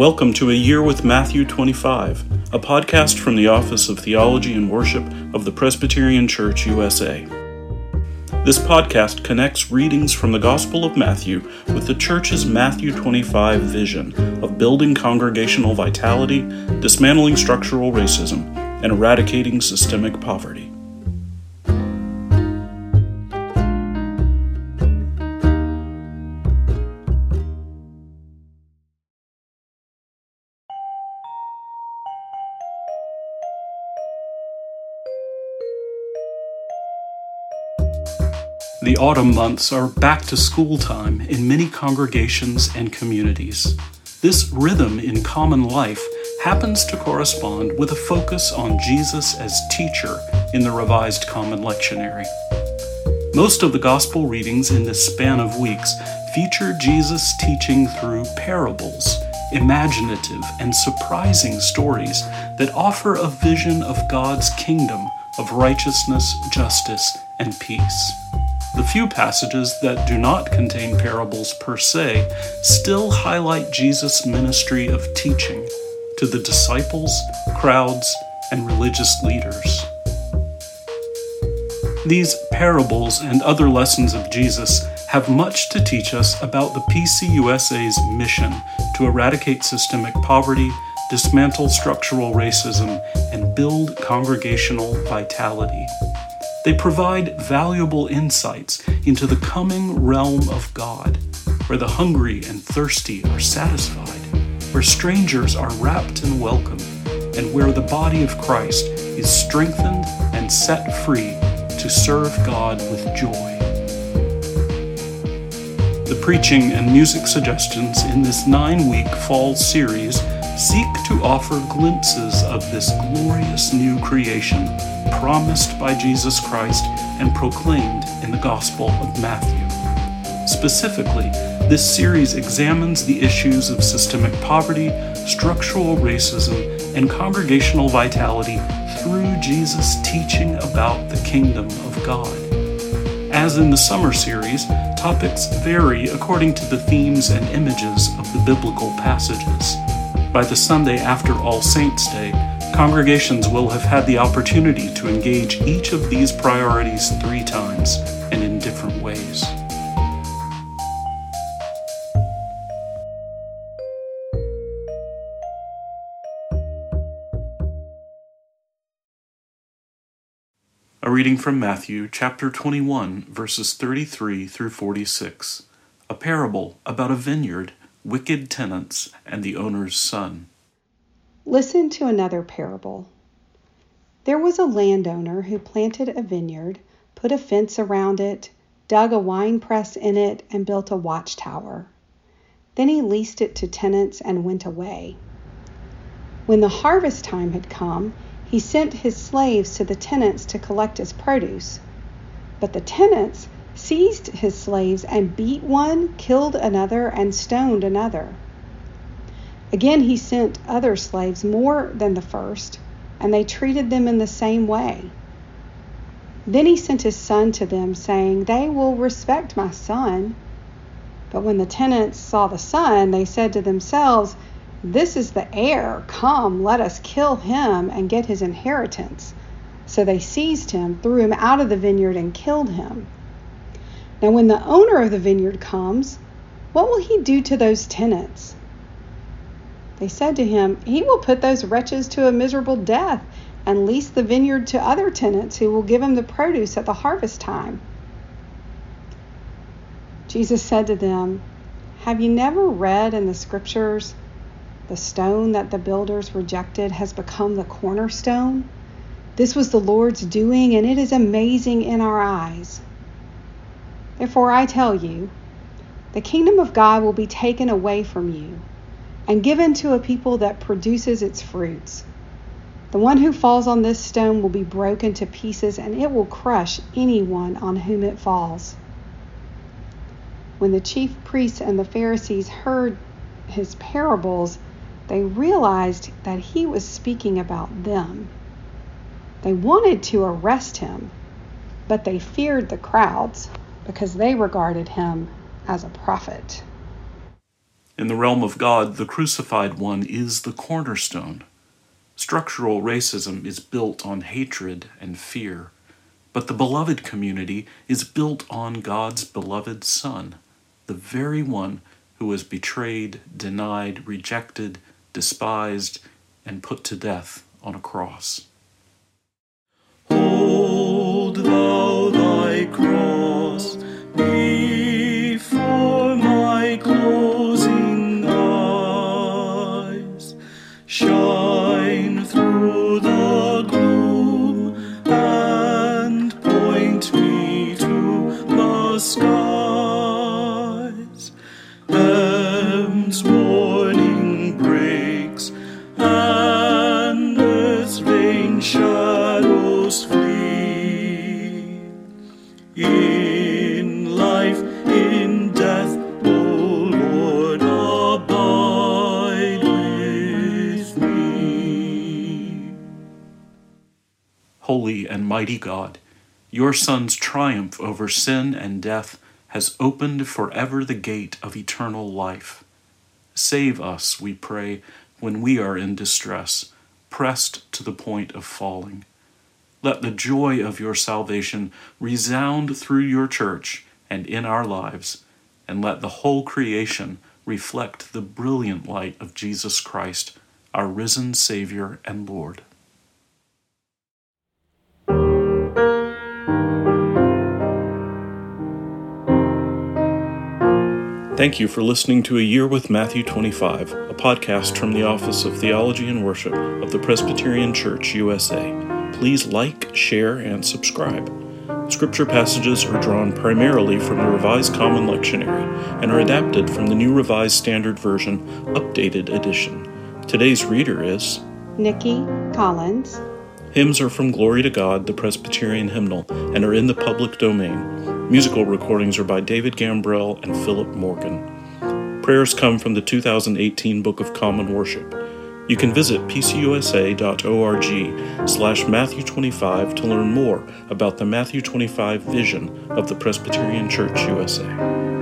Welcome to A Year with Matthew 25, a podcast from the Office of Theology and Worship of the Presbyterian Church USA. This podcast connects readings from the Gospel of Matthew with the Church's Matthew 25 vision of building congregational vitality, dismantling structural racism, and eradicating systemic poverty. The autumn months are back to school time in many congregations and communities. This rhythm in common life happens to correspond with a focus on Jesus as teacher in the Revised Common Lectionary. Most of the Gospel readings in this span of weeks feature Jesus teaching through parables, imaginative and surprising stories that offer a vision of God's kingdom of righteousness, justice, and peace. The few passages that do not contain parables per se still highlight Jesus' ministry of teaching to the disciples, crowds, and religious leaders. These parables and other lessons of Jesus have much to teach us about the PCUSA's mission to eradicate systemic poverty, dismantle structural racism, and build congregational vitality. They provide valuable insights into the coming realm of God, where the hungry and thirsty are satisfied, where strangers are wrapped in welcome, and where the body of Christ is strengthened and set free to serve God with joy. The preaching and music suggestions in this nine week fall series seek to offer glimpses of this glorious new creation promised by Jesus Christ and proclaimed in the Gospel of Matthew. Specifically, this series examines the issues of systemic poverty, structural racism, and congregational vitality through Jesus' teaching about the kingdom of God. As in the summer series, topics vary according to the themes and images of the biblical passages. By the Sunday after All Saints' Day, Congregations will have had the opportunity to engage each of these priorities three times and in different ways. A reading from Matthew chapter 21, verses 33 through 46. A parable about a vineyard, wicked tenants, and the owner's son. Listen to another parable. There was a landowner who planted a vineyard, put a fence around it, dug a wine press in it, and built a watchtower. Then he leased it to tenants and went away. When the harvest time had come, he sent his slaves to the tenants to collect his produce. But the tenants seized his slaves and beat one, killed another, and stoned another. Again, he sent other slaves more than the first, and they treated them in the same way. Then he sent his son to them, saying, They will respect my son. But when the tenants saw the son, they said to themselves, This is the heir. Come, let us kill him and get his inheritance. So they seized him, threw him out of the vineyard, and killed him. Now, when the owner of the vineyard comes, what will he do to those tenants? They said to him, He will put those wretches to a miserable death and lease the vineyard to other tenants who will give him the produce at the harvest time. Jesus said to them, Have you never read in the scriptures, the stone that the builders rejected has become the cornerstone? This was the Lord's doing, and it is amazing in our eyes. Therefore, I tell you, the kingdom of God will be taken away from you and given to a people that produces its fruits. The one who falls on this stone will be broken to pieces, and it will crush anyone on whom it falls. When the chief priests and the Pharisees heard his parables, they realized that he was speaking about them. They wanted to arrest him, but they feared the crowds because they regarded him as a prophet. In the realm of God, the crucified one is the cornerstone. Structural racism is built on hatred and fear, but the beloved community is built on God's beloved Son, the very one who was betrayed, denied, rejected, despised, and put to death on a cross. Hold thou Holy and mighty God, your Son's triumph over sin and death has opened forever the gate of eternal life. Save us, we pray, when we are in distress, pressed to the point of falling. Let the joy of your salvation resound through your church and in our lives, and let the whole creation reflect the brilliant light of Jesus Christ, our risen Savior and Lord. Thank you for listening to A Year with Matthew 25, a podcast from the Office of Theology and Worship of the Presbyterian Church, USA. Please like, share, and subscribe. Scripture passages are drawn primarily from the Revised Common Lectionary and are adapted from the New Revised Standard Version, Updated Edition. Today's reader is Nikki Collins. Hymns are from Glory to God, the Presbyterian hymnal, and are in the public domain. Musical recordings are by David Gambrell and Phillip Morgan. Prayers come from the 2018 Book of Common Worship. You can visit pcusa.org slash Matthew 25 to learn more about the Matthew 25 vision of the Presbyterian Church USA.